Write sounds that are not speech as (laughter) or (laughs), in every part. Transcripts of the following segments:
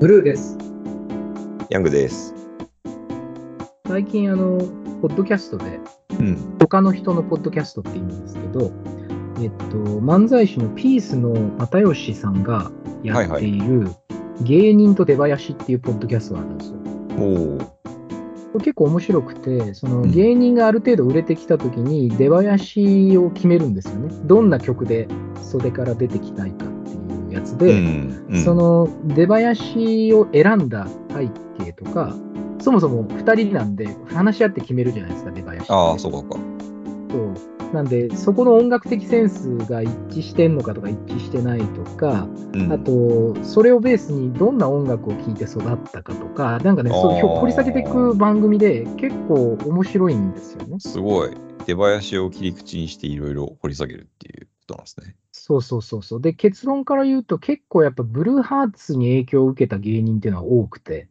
ブルーです。ヤングです。最近、あの、ポッドキャストで、うん。他の人のポッドキャストって意味ですけど、えっと、漫才師のピースの又吉さんがやっている、芸人と出囃子っていうポッドキャストがあるんですよ。お結構面白くて、そのうん芸人がある程度売れてきたときに出囃子を決めるんですよね。どんな曲で袖から出てきたいかやつで、うん。うんそ、の出囃子を選んだ背景とか、そもそも2人なんで話し合って決めるじゃないですか、出囃子。ああ、そうかそうなんで、そこの音楽的センスが一致してんのかとか一致してないとか、うん、あと、それをベースにどんな音楽を聴いて育ったかとか、なんかね、そう掘り下げていく番組で結構面白いんですよね。すごい。出囃子を切り口にしていろいろ掘り下げるっていうことなんですね。そうそうそうそう。で、結論から言うと結構やっぱブルーハーツに影響を受けた芸人っていうのは多くて、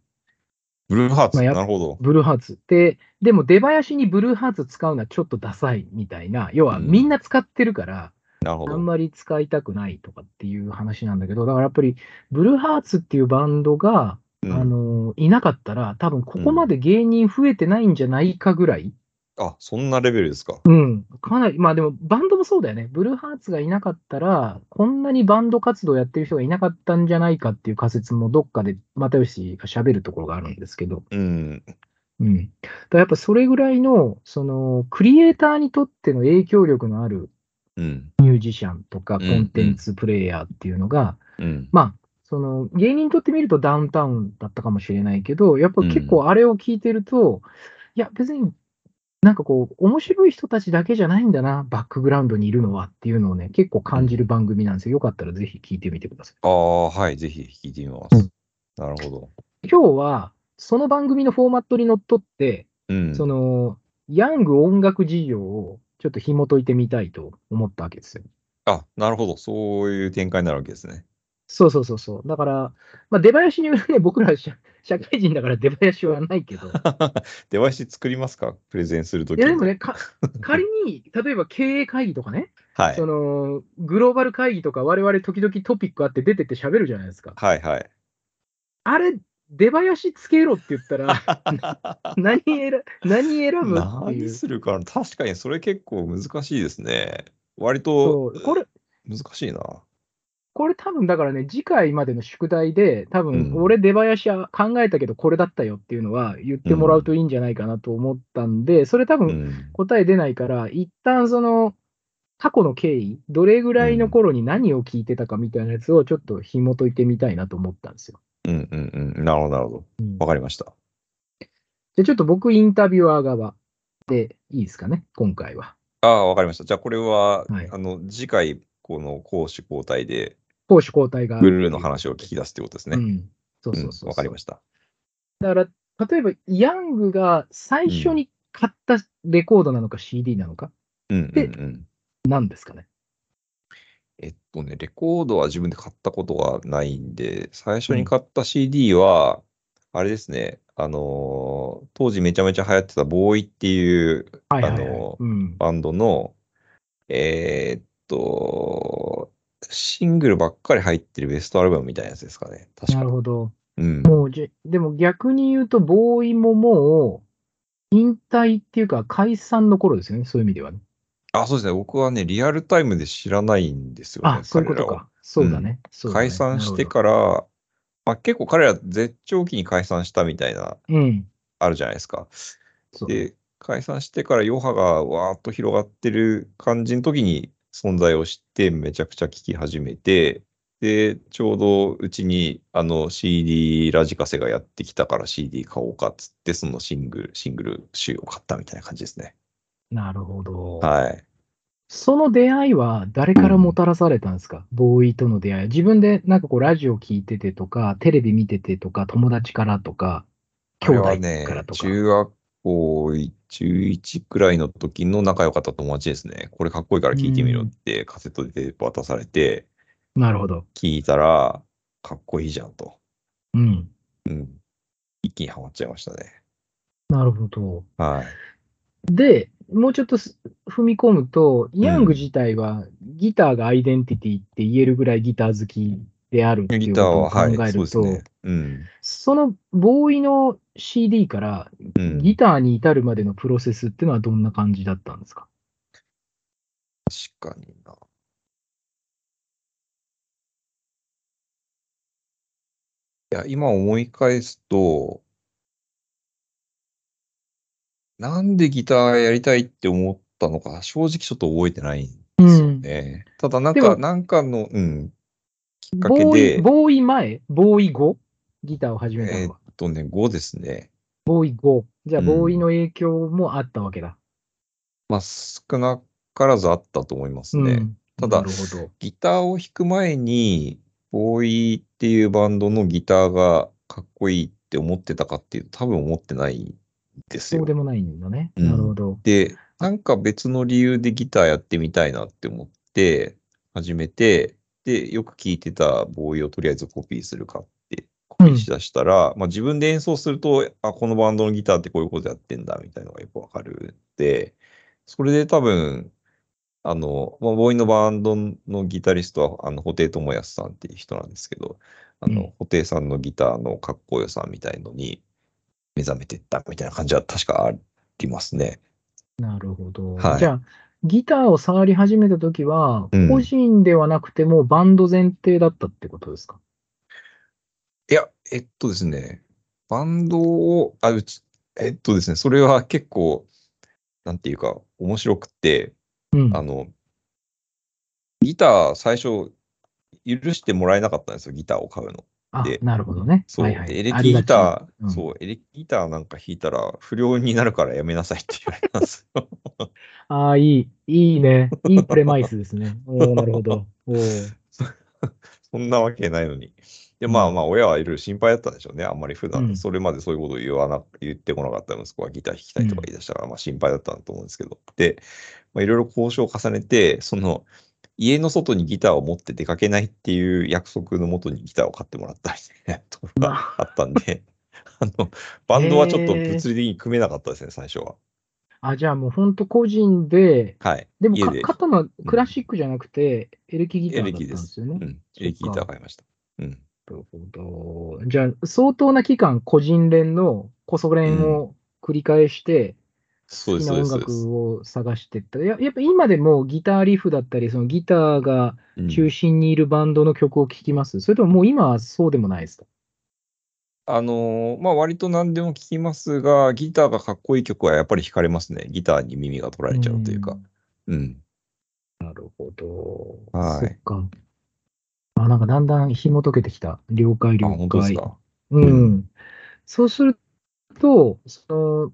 ブルーハーツ、まあなるほど。ブルーハーツ。で、でも出囃子にブルーハーツ使うのはちょっとダサいみたいな、要はうんみんな使ってるから、なるほど。あんまり使いたくないとかっていう話なんだけど、だからやっぱりブルーハーツっていうバンドが、うんあのいなかったら、多分ここまで芸人増えてないんじゃないかぐらい、あ、そんなレベルですか？うん、かなり、まあでもバンドもそうだよね。ブルーハーツがいなかったら、こんなにバンド活動やってる人がいなかったんじゃないかっていう仮説もどっかで又吉が喋るところがあるんですけど、うん。うん。だやっぱそれぐらいの、その、クリエイターにとっての影響力のあるうん。ミュージシャンとかコうんうんンテンツプレイヤーっていうのが、うん。まあ、その芸人にとってみるとダウンタウンだったかもしれないけど、やっぱ結構あれを聞いてると、いや、別になんかこう、面白い人たちだけじゃないんだな、バックグラウンドにいるのはっていうのをね、結構感じる番組なんですよ。よかったらぜひ聞いてみてください。ああ、はい。ぜひ聞いてみます。うんなるほど。今日は、その番組のフォーマットにのっとって、うん。その、ヤング音楽事情をちょっと紐解いてみたいと思ったわけですよ。あ、なるほど。そういう展開になるわけですね。そうそうそうそう。だから、まあ、出囃子によるね、僕ら社社会人だから出囃子はないけど、(laughs) 出囃子作りますか？プレゼンするときいやでもね、か仮に、(laughs) 例えば経営会議とかね、はいそ。のグローバル会議とか、我々時々トピックあって出てって喋るじゃないですか。はいはい。あれ、出囃子つけろって言ったら、(laughs) 何選何選ぶ何う。するかな？確かにそれ結構難しいですね。割とこれ、難しいな。これ多分だからね、次回までの宿題で、多分うん俺出囃子は考えたけどこれだったよっていうのは言ってもらうといいんじゃないかなと思ったんで、それ多分うん。答え出ないから、一旦その過去の経緯、どれぐらいの頃に何を聞いてたかみたいなやつをちょっと紐解いてみたいなと思ったんですよ。うんうんうん。なるほど、なるほど。うんわかりました。じゃあちょっと僕インタビュアー側でいいですかね、今回は。ああ、わかりました。じゃあこれは、はいあの、次回、この攻守交代で、攻守交代がブルーの話を聞き出すってことですね。うん。そうそうそう。わかりました。だから、例えば、ヤングが最初に買ったレコードなのか CD なのか、うんうんでうん。何ですかね。えっとね、レコードは自分で買ったことがないんで、最初に買った CD は、あれですね、あのー当時めちゃめちゃ流行ってたボーイっていう。あのうん。バンドの、えーっと、シングルばっかり入ってるベストアルバムみたいなやつですかね。確かなるほど。うん。もうじ、でも逆に言うと、ボーイももう、引退っていうか、解散の頃ですよね、そういう意味ではね。あ、そうですね。僕はね、リアルタイムで知らないんですよね。あ、そういうことか。そうだね。そうだね解散してから、まあ、結構彼ら絶頂期に解散したみたいな、うん。あるじゃないですか。で、解散してから余波がわーっと広がってる感じの時に存在を知って、めちゃくちゃ聴き始めて、で、ちょうどうちにあの CD ラジカセがやってきたから CD 買おうかっつって、そのシングル、シングル集を買ったみたいな感じですね。なるほど。はい。その出会いは誰からもたらされたんですか、ボーイとの出会い。自分でなんかこうラジオ聞いててとか、テレビ見ててとか、友達からとか、兄弟から、とか。中学校中1くらいの時の仲良かった友達ですね。これかっこいいから聞いてみろってカセットで渡されて、なるほど。聞いたら、かっこいいじゃんと。うん。うん。一気にハマっちゃいましたね。なるほど。はい。で、もうちょっとす踏み込むと、ヤング自体はギターがアイデンティティって言えるぐらいギター好きであるっていギターは、うことを考はい、えると、そうですね。うん。そのボーイの CD からうん、ギターに至るまでのプロセスっていうのはどんな感じだったんですか？確かにな。いや、今思い返すと、なんでギターやりたいって思ったのか、正直ちょっと覚えてないんですよね。ただ、なんか、なんかの、うん、きっかけボーイ、で、ボーイ前？ボーイ後？ギターを始めたえーのは。っとね、5ですね。ボーイ後。じゃあ、うんボーイの影響もあったわけだ。まあ、少なからずあったと思いますね。うんただ。ギターを弾く前に、ボーイっていうバンドのギターがかっこいいって思ってたかっていうと、多分思ってないんですよそう。でもないんだね。うんなるほど。で、なんか別の理由でギターやってみたいなって思って始めて、で、よく聴いてたボーイをとりあえずコピーするかってコピーしだしたら、まあ自分で演奏すると、あ、このバンドのギターってこういうことやってんだみたいなのがよくわかるんで、それで多分、あの、まあ、ボーイのバンドのギタリストは、あの、布袋寅泰さんっていう人なんですけど、あの、うん布袋さんのギターのかっこよさみたいのに目覚めてったみたいな感じは確かありますね。なるほど。はいじゃあ、ギターを触り始めたときは、うん個人ではなくてもバンド前提だったってことですか？いや、えっとですね、バンドを、あ、うち、えっとですね、それは結構、なんていうか、面白くて、うん。あの、ギター最初、許してもらえなかったんですよ、ギターを買うの。あで、なるほどね。そう、はいはいでエレキギター、うんそう、エレキギターなんか弾いたら不良になるからやめなさいって言われたんですよ。ああ、いい、いいね。いいプレマイスですね。おおなるほど。(laughs) おーそんなわけないのに。で、まあうんまあ、親はいろいろ心配だったんでしょうね。あんまり普段、うんそれまでそういうことを言わな、言ってこなかった息子がギター弾きたいとか言い出したから、まあ心配だったんだと思うんですけど。で、まあ、いろいろ交渉を重ねて、その、家の外にギターを持って出かけないっていう約束のもとにギターを買ってもらったみたいなところがあったんで、あの、バンドはちょっと物理的に組めなかったですね、最初は。あ、じゃあもう本当個人で、はい。でもか家で、買ったのはクラシックじゃなくて、エレキギターだったんです。よね。うん。エレキギター買いました。うん。なるほど。じゃあ、相当な期間、個人練の、こそ練を繰り返して、好きな。音楽を探していった。ややっぱ今でもギターリフだったり、そのギターがうん中心にいるバンドの曲を聴きます、それとももう今はそうでもないですか？あのーまあ割と何でも聞きますが、ギターがかっこいい曲はやっぱり惹かれますね。ギターに耳が取られちゃうというかん。うん。なるほど。はいそっか。あ、なんかだんだん紐解けてきた。了解、あ、了本当です解。か？うん。そうすると、その、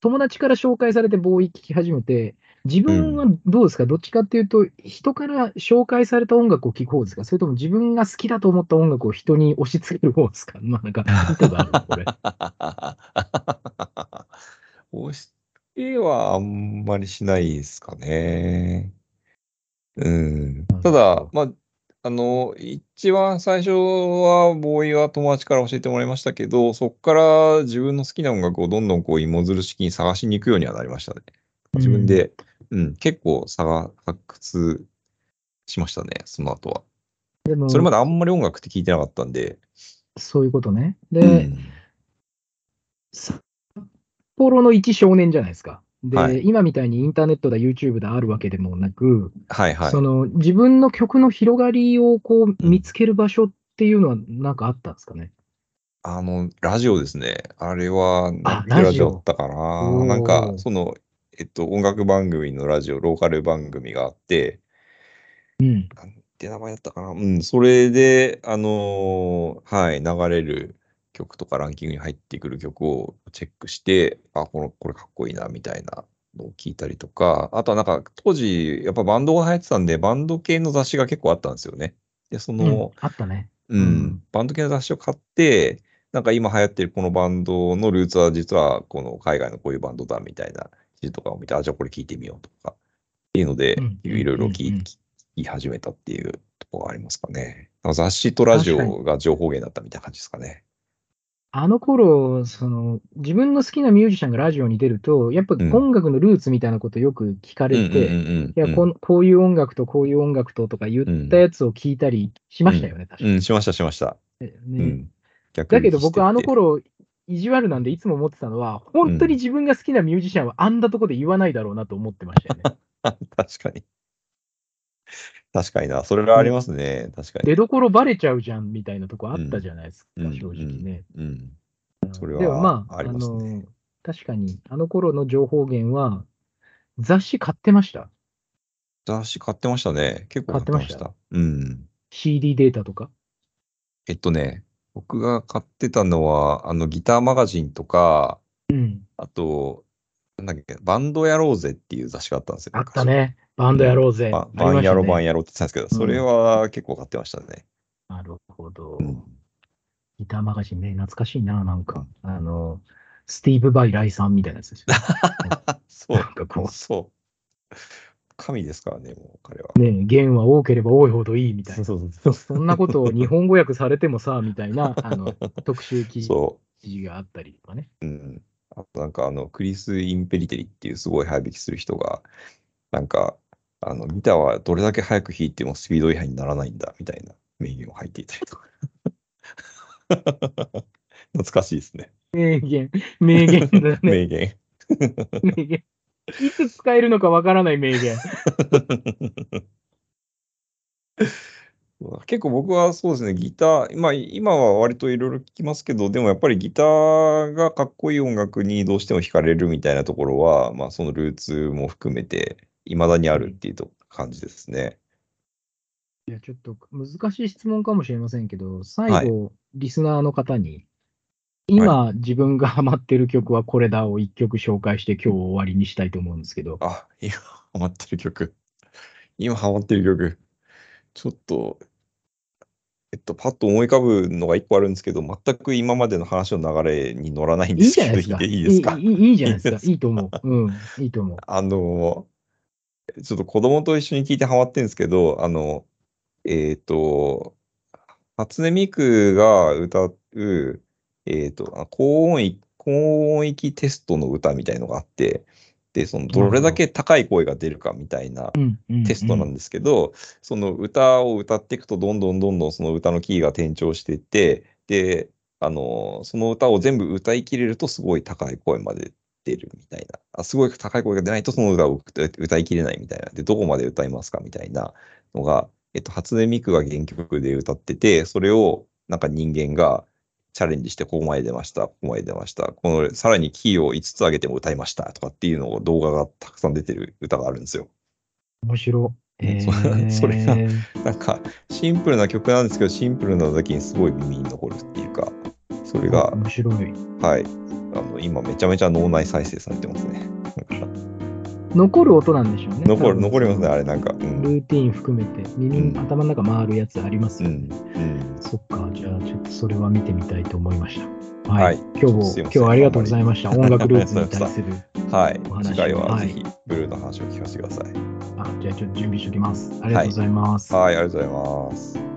友達から紹介されてボーイ聴き始めて、自分はどうですか、どっちかっていうと、人から紹介された音楽を聴く方ですか？それとも自分が好きだと思った音楽を人に押し付ける方ですか？(laughs) まあなんか、意図がある、これ。(laughs) 押し付けはあんまりしないですかね。うん。ただ、まあ、あの、一番最初は、ボーイは友達から教えてもらいましたけど、そこから自分の好きな音楽をどんどんこう芋づる式に探しに行くようにはなりましたね。自分で、うん、結構探、発掘しましたね、その後は。でも、それまであんまり音楽って聞いてなかったんで。そういうことね。で、うん札幌の一少年じゃないですか。で、はい今みたいにインターネットだ、YouTube だあるわけでもなく、はいはいそ。の自分の曲の広がりをこう見つける場所っていうのはなんかあったんですかね？あの、ラジオですね。あれは、ラジオオだったかな。なんか、その、えっと、音楽番組のラジオ、ローカル番組があって、うん。なんて名前だったかな？うん、それで、あのーはい、流れる曲とかランキングに入ってくる曲をチェックして、あ、この、これかっこいいな、みたいなのを聞いたりとか、あとはなんか、当時、やっぱバンドが流行ってたんで、バンド系の雑誌が結構あったんですよね。で、その、うんあったね。うん、うんバンド系の雑誌を買って、なんか今流行ってるこのバンドのルーツは実はこの海外のこういうバンドだみたいな記事とかを見て、あ、じゃあこれ聞いてみようとか、っていうのでうん、いろいろ聞き始めたっていうところがありますかね。雑誌とラジオが情報源だったみたいな感じですかね。あの頃、その、自分の好きなミュージシャンがラジオに出ると、やっぱうん音楽のルーツみたいなことよく聞かれて、いやこんこういう音楽とこういう音楽ととか言ったやつを聞いたりしましたよね、確かに。うん、しました、しました。ねだけど僕、あの頃頃、意地悪なんでいつも思ってたのは、本当に自分が好きなミュージシャンはあんなとこで言わないだろうなと思ってましたよね。確かに。確かにな。それはありますね。確かに。出どころバレちゃうじゃんみたいなとこあったじゃないですか、うん正直ね。うん。それはでもまあ、ありますねの、確かに、あの頃の情報源は、雑誌買ってました。雑誌買ってましたね。結構買ってました。買ってうん。CD データとか。えっとね、僕が買ってたのは、あの、ギターマガジンとか、うん。あと、なんだっけ、バンドやろうぜっていう雑誌があったんですよ。あったね。バンドやろうぜ。バンやろう、バンやろうって言ってたんですけど、それは結構買ってましたね。なるほど。うん。ギターマガジンね、懐かしいな、なんか。あの、スティーブ・バイ・ライさんみたいなやつですよ。(laughs) そうなんかこうそう。神ですからね、もう彼は。ね、弦は多ければ多いほどいいみたいな。そうそうそんなことを日本語訳されてもさ、みたいな、(laughs) あの、特集記事そ記事があったりとかね。う。うん。あとなんかあの、クリス・インペリテリっていうすごい早弾きする人が、なんか、あの、ギターはどれだけ早く弾いてもスピード違反にならないんだ、みたいな名言を入っていたりとか。(laughs) 懐かしいですね。名言、名言だね。(laughs) 名言。名言。いつ使えるのかわからない名言。(laughs) 結構僕はそうですね、ギター、まあ今は割といろいろ聞きますけど、でもやっぱりギターがかっこいい音楽にどうしても惹かれるみたいなところは、まあそのルーツも含めて、いまだにあるっていうと感じですね。いや、ちょっと難しい質問かもしれませんけど、最後、リスナーの方に、今、自分が (laughs) ハマってる曲はこれだを一曲紹介して今日終わりにしたいと思うんですけど、あ、今ハマってる曲。今ハマってる曲。ちょっと、えっと、パッと思い浮かぶのが一個あるんですけど、全く今までの話の流れに乗らないんいいですけど、じゃないですか。いいですか？いいいいじゃないですか。いいと思う。うん、いいと思う。あの、ちょっと子供と一緒に聞いてハマってるんですけど、あの、えっ、と、初音ミクが歌う、えっ、と、あ高音域、高音域テストの歌みたいのがあって、で、その、どれだけ高い声が出るかみたいなテストなんですけど、その歌を歌っていくと、どんどんどんどんその歌のキーが転調していって、で、あの、その歌を全部歌い切れると、すごい高い声まで出るみたいな。あすごい高い声が出ないと、その歌を歌歌い切れないみたいな。で、どこまで歌いますかみたいなのが、えっと、初音ミクが原曲で歌ってて、それをなんか人間がチャレンジして、ここまで出ました、ここまで出ました。この、さらにキーを5つ上げても歌いましたとかっていうのを動画がたくさん出てる歌があるんですよ。面白い。え (laughs) そー、それがなんか、シンプルな曲なんですけど、シンプルなだけにすごい耳に残るっていうか、それが、面白い。はい。あの、今めちゃめちゃ脳内再生されてますね。残る音なんでしょうね。残る、残りますね、あれなんか。うん。ルーティン含めて、耳、うん頭の中回るやつありますよね。うん。うん。そっか、じゃあちょっとそれは見てみたいと思いました。は。はいい今日も、今日はありがとうございました。音楽ルーツに対する。(laughs) はい次回ははいぜひ、ブルーの話を聞かせてください。あじゃあちょっと準備しておきます。ありがとうございます。はい、ありがとうございます。